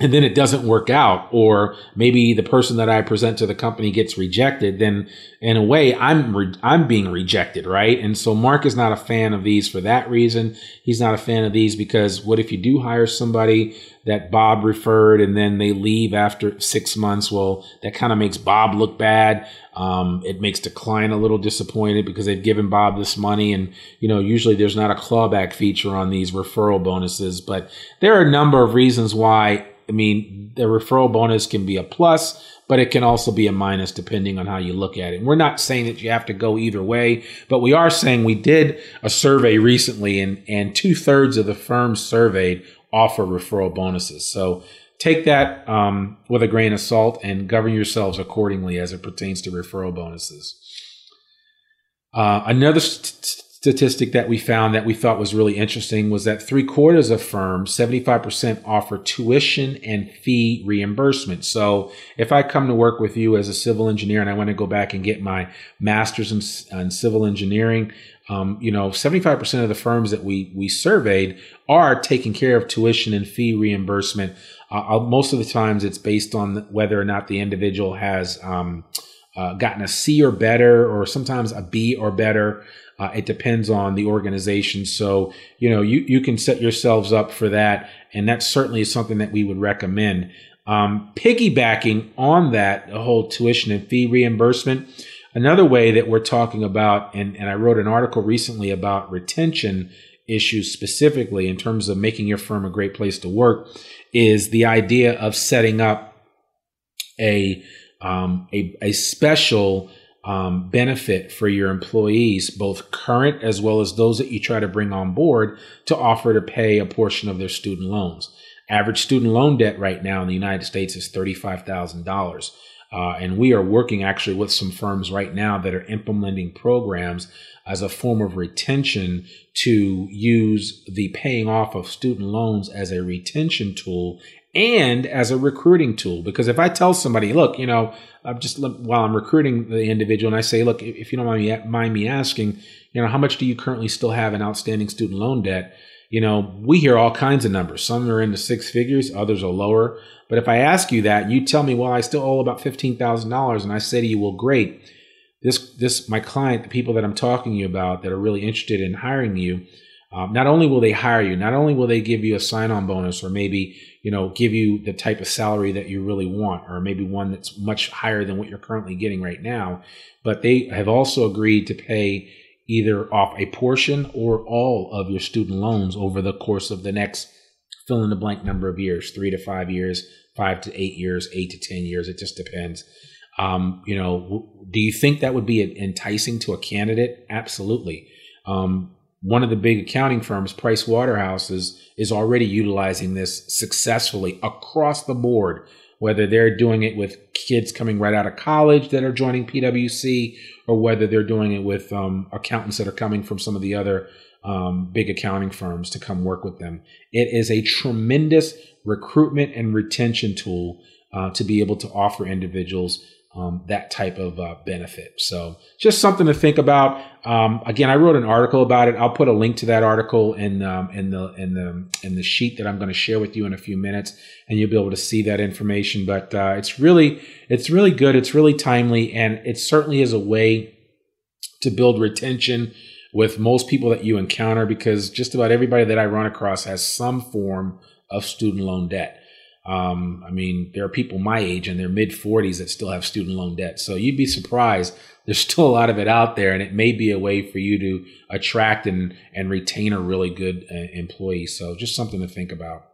and then it doesn't work out or maybe the person that I present to the company gets rejected then in a way I'm re- I'm being rejected right? And so Mark is not a fan of these for that reason. He's not a fan of these because what if you do hire somebody that Bob referred and then they leave after 6 months well that kind of makes Bob look bad um, it makes the client a little disappointed because they've given Bob this money and you know usually there's not a clawback feature on these referral bonuses but there are a number of reasons why I mean, the referral bonus can be a plus, but it can also be a minus depending on how you look at it. And we're not saying that you have to go either way, but we are saying we did a survey recently and, and two thirds of the firms surveyed offer referral bonuses. So take that um, with a grain of salt and govern yourselves accordingly as it pertains to referral bonuses. Uh, another st- statistic that we found that we thought was really interesting was that three quarters of firms, 75% offer tuition and fee reimbursement. So if I come to work with you as a civil engineer and I want to go back and get my master's in, in civil engineering, um, you know, 75% of the firms that we, we surveyed are taking care of tuition and fee reimbursement. Uh, most of the times it's based on whether or not the individual has, um, uh, gotten a C or better, or sometimes a B or better. Uh, it depends on the organization. So, you know, you, you can set yourselves up for that. And that certainly is something that we would recommend. Um, piggybacking on that, the whole tuition and fee reimbursement, another way that we're talking about, and, and I wrote an article recently about retention issues specifically in terms of making your firm a great place to work, is the idea of setting up a, um, a, a special um, benefit for your employees, both current as well as those that you try to bring on board to offer to pay a portion of their student loans. Average student loan debt right now in the United States is $35,000. Uh, and we are working actually with some firms right now that are implementing programs as a form of retention to use the paying off of student loans as a retention tool and as a recruiting tool. Because if I tell somebody, look, you know, I'm just while I'm recruiting the individual, and I say, look, if you don't mind me, asking, you know, how much do you currently still have in outstanding student loan debt? You know, we hear all kinds of numbers. Some are into six figures, others are lower. But if I ask you that, you tell me, well, I still owe about fifteen thousand dollars, and I say to you, well, great. This, this, my client, the people that I'm talking to you about that are really interested in hiring you, um, not only will they hire you, not only will they give you a sign-on bonus or maybe you know give you the type of salary that you really want, or maybe one that's much higher than what you're currently getting right now, but they have also agreed to pay either off a portion or all of your student loans over the course of the next fill in the blank number of years, three to five years, five to eight years, eight to ten years. It just depends. Um, you know, do you think that would be enticing to a candidate? Absolutely. Um, one of the big accounting firms, Price Waterhouse, is, is already utilizing this successfully across the board, whether they're doing it with kids coming right out of college that are joining PwC, or whether they're doing it with um, accountants that are coming from some of the other um, big accounting firms to come work with them. It is a tremendous recruitment and retention tool uh, to be able to offer individuals um, that type of uh, benefit. So just something to think about. Um, again, I wrote an article about it. I'll put a link to that article in um, in the in the in the sheet that I'm going to share with you in a few minutes, and you'll be able to see that information. But uh, it's really it's really good. It's really timely, and it certainly is a way to build retention with most people that you encounter because just about everybody that I run across has some form of student loan debt. Um, I mean, there are people my age in their mid 40s that still have student loan debt. So you'd be surprised. There's still a lot of it out there, and it may be a way for you to attract and, and retain a really good uh, employee. So just something to think about.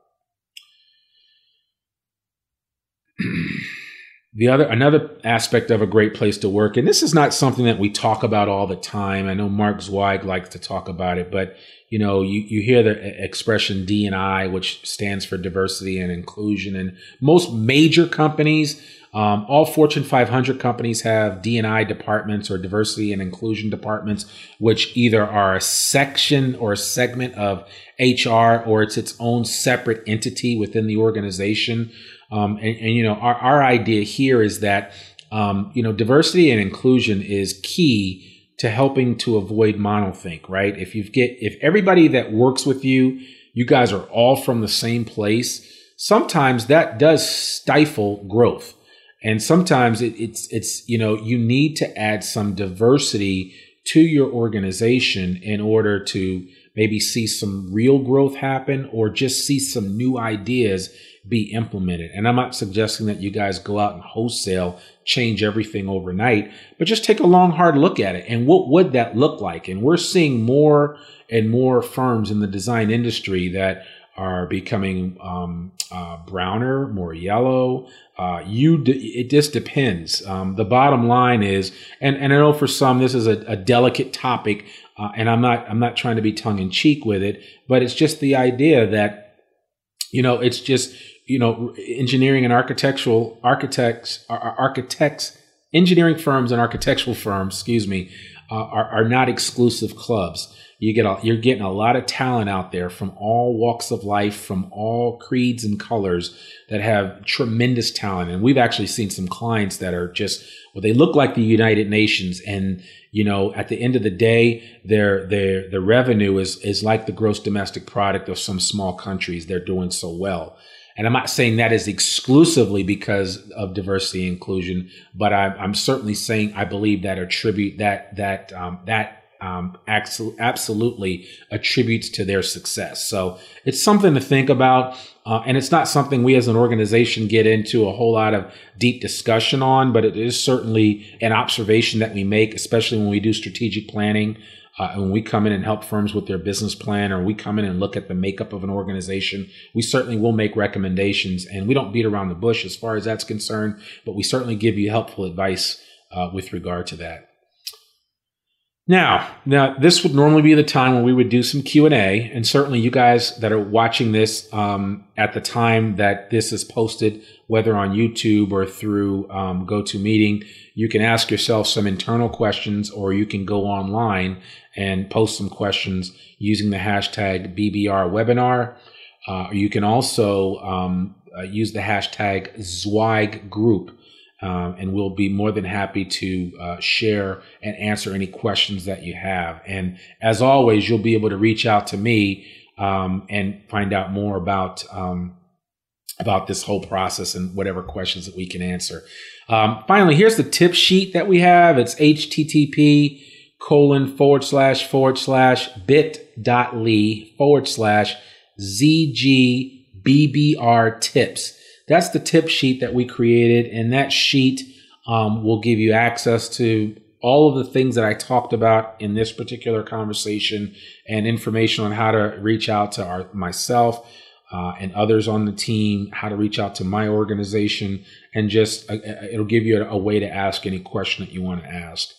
the other another aspect of a great place to work and this is not something that we talk about all the time i know mark zweig likes to talk about it but you know, you, you hear the expression D and I, which stands for diversity and inclusion. And most major companies, um, all Fortune 500 companies have D&I departments or diversity and inclusion departments, which either are a section or a segment of HR or it's its own separate entity within the organization. Um, and, and, you know, our, our idea here is that, um, you know, diversity and inclusion is key to helping to avoid monothink, right? If you get if everybody that works with you, you guys are all from the same place, sometimes that does stifle growth. And sometimes it, it's it's you know, you need to add some diversity to your organization in order to maybe see some real growth happen or just see some new ideas be implemented. And I'm not suggesting that you guys go out and wholesale change everything overnight, but just take a long, hard look at it. And what would that look like? And we're seeing more and more firms in the design industry that are becoming um, uh, browner, more yellow. Uh, you, d- it just depends. Um, the bottom line is, and, and I know for some this is a, a delicate topic, uh, and I'm not I'm not trying to be tongue in cheek with it, but it's just the idea that you know it's just you know, engineering and architectural architects, architects, engineering firms and architectural firms, excuse me, uh, are, are not exclusive clubs. You get a, you're getting a lot of talent out there from all walks of life, from all creeds and colors that have tremendous talent. And we've actually seen some clients that are just well, they look like the United Nations, and you know, at the end of the day, their their the revenue is is like the gross domestic product of some small countries. They're doing so well. And I'm not saying that is exclusively because of diversity and inclusion, but I, am certainly saying I believe that attribute that that um, that um, absolutely attributes to their success. So it's something to think about. Uh, and it's not something we as an organization get into a whole lot of deep discussion on, but it is certainly an observation that we make, especially when we do strategic planning. Uh, when we come in and help firms with their business plan or we come in and look at the makeup of an organization, we certainly will make recommendations and we don't beat around the bush as far as that's concerned, but we certainly give you helpful advice uh, with regard to that. Now, now this would normally be the time when we would do some Q and A, and certainly you guys that are watching this um, at the time that this is posted, whether on YouTube or through um, GoToMeeting, you can ask yourself some internal questions, or you can go online and post some questions using the hashtag BBR webinar. Uh, you can also um, uh, use the hashtag Zweig Group um, and we'll be more than happy to uh, share and answer any questions that you have. And as always, you'll be able to reach out to me um, and find out more about um, about this whole process and whatever questions that we can answer. Um, finally, here's the tip sheet that we have. It's http colon forward slash forward slash bit.ly forward slash zgbbr tips. That's the tip sheet that we created, and that sheet um, will give you access to all of the things that I talked about in this particular conversation and information on how to reach out to our, myself uh, and others on the team, how to reach out to my organization, and just uh, uh it'll give you a, a way to ask any question that you want to ask.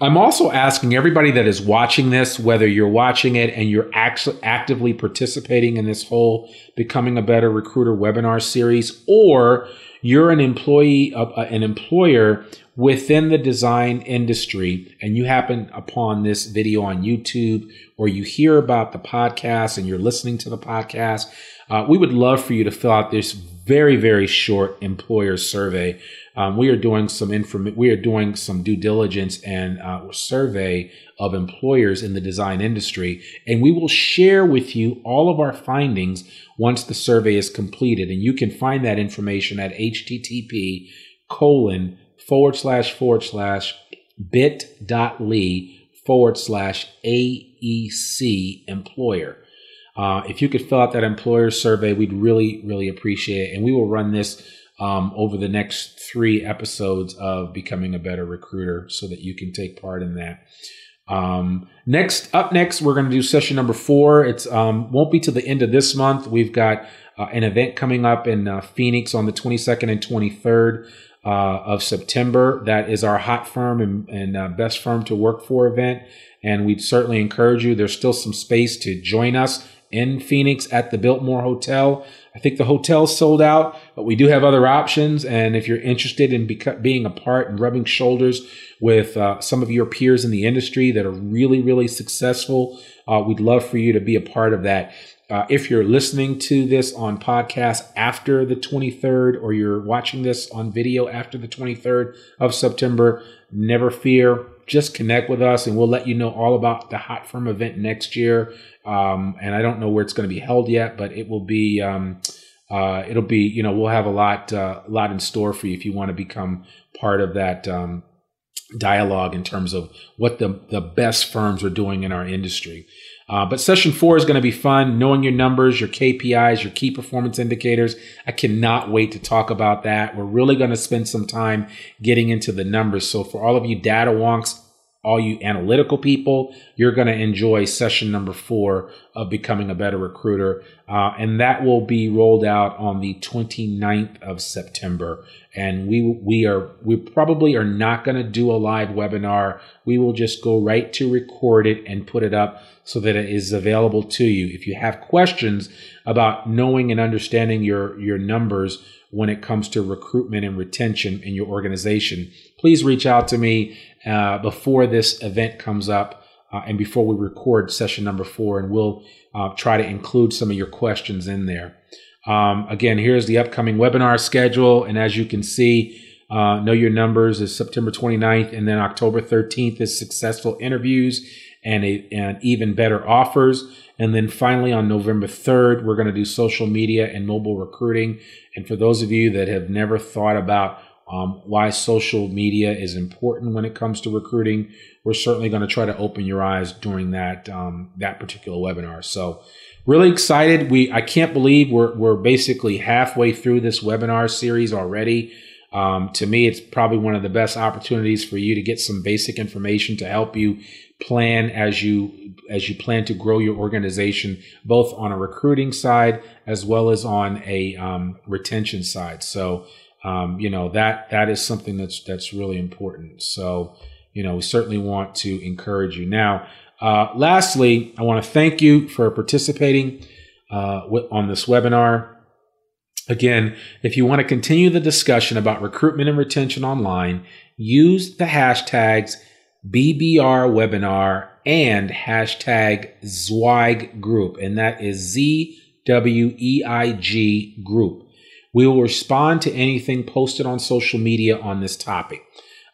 I'm also asking everybody that is watching this, whether you're watching it and you're actually actively participating in this whole Becoming a Better Recruiter webinar series, or you're an employee, uh, an employer within the design industry, and you happen upon this video on YouTube, or you hear about the podcast and you're listening to the podcast, uh, we would love for you to fill out this very, very short employer survey um, we are doing some inform- we are doing some due diligence and uh, survey of employers in the design industry, and we will share with you all of our findings once the survey is completed. And you can find that information at http colon forward slash forward slash bit bit.ly forward slash AEC employer. Uh, if you could fill out that employer survey, we'd really, really appreciate it. And we will run this um, over the next three episodes of becoming a better recruiter so that you can take part in that. Um, next up next, we're going to do session number four. It's um, won't be to the end of this month. We've got uh, an event coming up in uh, Phoenix on the 22nd and 23rd uh, of September. That is our hot firm and, and uh, best firm to work for event. And we'd certainly encourage you. There's still some space to join us in Phoenix at the Biltmore Hotel. I think the hotel's sold out, but we do have other options. And if you're interested in beca- being a part and rubbing shoulders with uh, some of your peers in the industry that are really, really successful, uh, we'd love for you to be a part of that. Uh, if you're listening to this on podcast after the 23rd or you're watching this on video after the 23rd of September, never fear. Just connect with us and we'll let you know all about the Hot Firm event next year. Um, and I don't know where it's going to be held yet, but it will be. Um, uh, it'll be you know we'll have a lot uh, lot in store for you if you want to become part of that um, dialogue in terms of what the the best firms are doing in our industry. Uh, but session four is going to be fun, knowing your numbers, your KPIs, your key performance indicators. I cannot wait to talk about that. We're really going to spend some time getting into the numbers. So for all of you data wonks, all you analytical people, you're going to enjoy session number four of becoming a better recruiter. Uh, and that will be rolled out on the 29th of September. And we, we are, we probably are not going to do a live webinar. We will just go right to record it and put it up so that it is available to you. If you have questions about knowing and understanding your, your numbers, when it comes to recruitment and retention in your organization, please reach out to me uh, before this event comes up uh, and before we record session number four, and we'll uh, try to include some of your questions in there. Um, again, here's the upcoming webinar schedule. And as you can see, uh, Know Your Numbers is September 29th, and then October 13th is successful interviews and, a, and even better offers. And then finally, on November 3rd, we're going to do social media and mobile recruiting. And for those of you that have never thought about um, why social media is important when it comes to recruiting, we're certainly going to try to open your eyes during that um, that particular webinar. So, really excited. We I can't believe we're we're basically halfway through this webinar series already. Um, to me, it's probably one of the best opportunities for you to get some basic information to help you plan as you as you plan to grow your organization, both on a recruiting side as well as on a um, retention side. So, um, you know that that is something that's that's really important. So, you know, we certainly want to encourage you. Now, uh, lastly, I want to thank you for participating uh, on this webinar. Again, if you want to continue the discussion about recruitment and retention online, use the hashtags BBR webinar and hashtag Zweig group, and that is Z W E I G group. We will respond to anything posted on social media on this topic.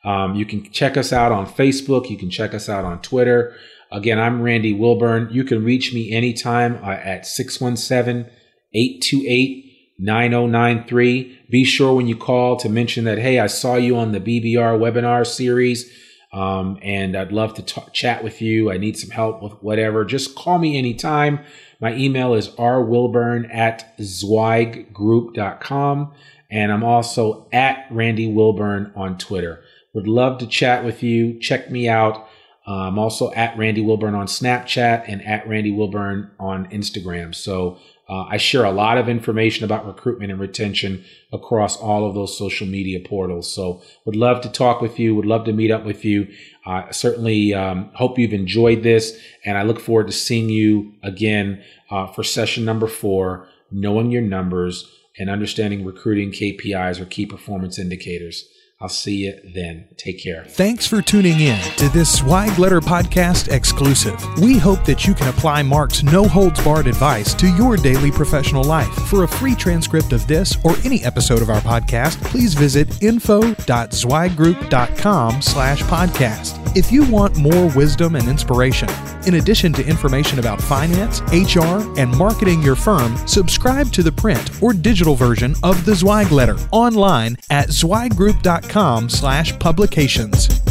Um, you can check us out on Facebook. You can check us out on Twitter. Again, I'm Randy Wilburn. You can reach me anytime uh, at 617 828 9093. Be sure when you call to mention that, hey, I saw you on the BBR webinar series um, and I'd love to talk, chat with you. I need some help with whatever. Just call me anytime. My email is rwilburn at zweiggroup.com. And I'm also at Randy Wilburn on Twitter. Would love to chat with you. Check me out. Uh, I'm also at Randy Wilburn on Snapchat and at Randy Wilburn on Instagram. So uh, I share a lot of information about recruitment and retention across all of those social media portals. So would love to talk with you. Would love to meet up with you. I certainly um, hope you've enjoyed this, and I look forward to seeing you again uh, for session number four, knowing your numbers and understanding recruiting KPIs or key performance indicators. I'll see you then. Take care. Thanks for tuning in to this Zweig Letter Podcast exclusive. We hope that you can apply Mark's no holds barred advice to your daily professional life. For a free transcript of this or any episode of our podcast, please visit info.zweiggroup.com slash podcast. If you want more wisdom and inspiration, in addition to information about finance, HR, and marketing your firm, subscribe to the print or digital version of the Zweig Letter online at zweiggroup.com slash publications.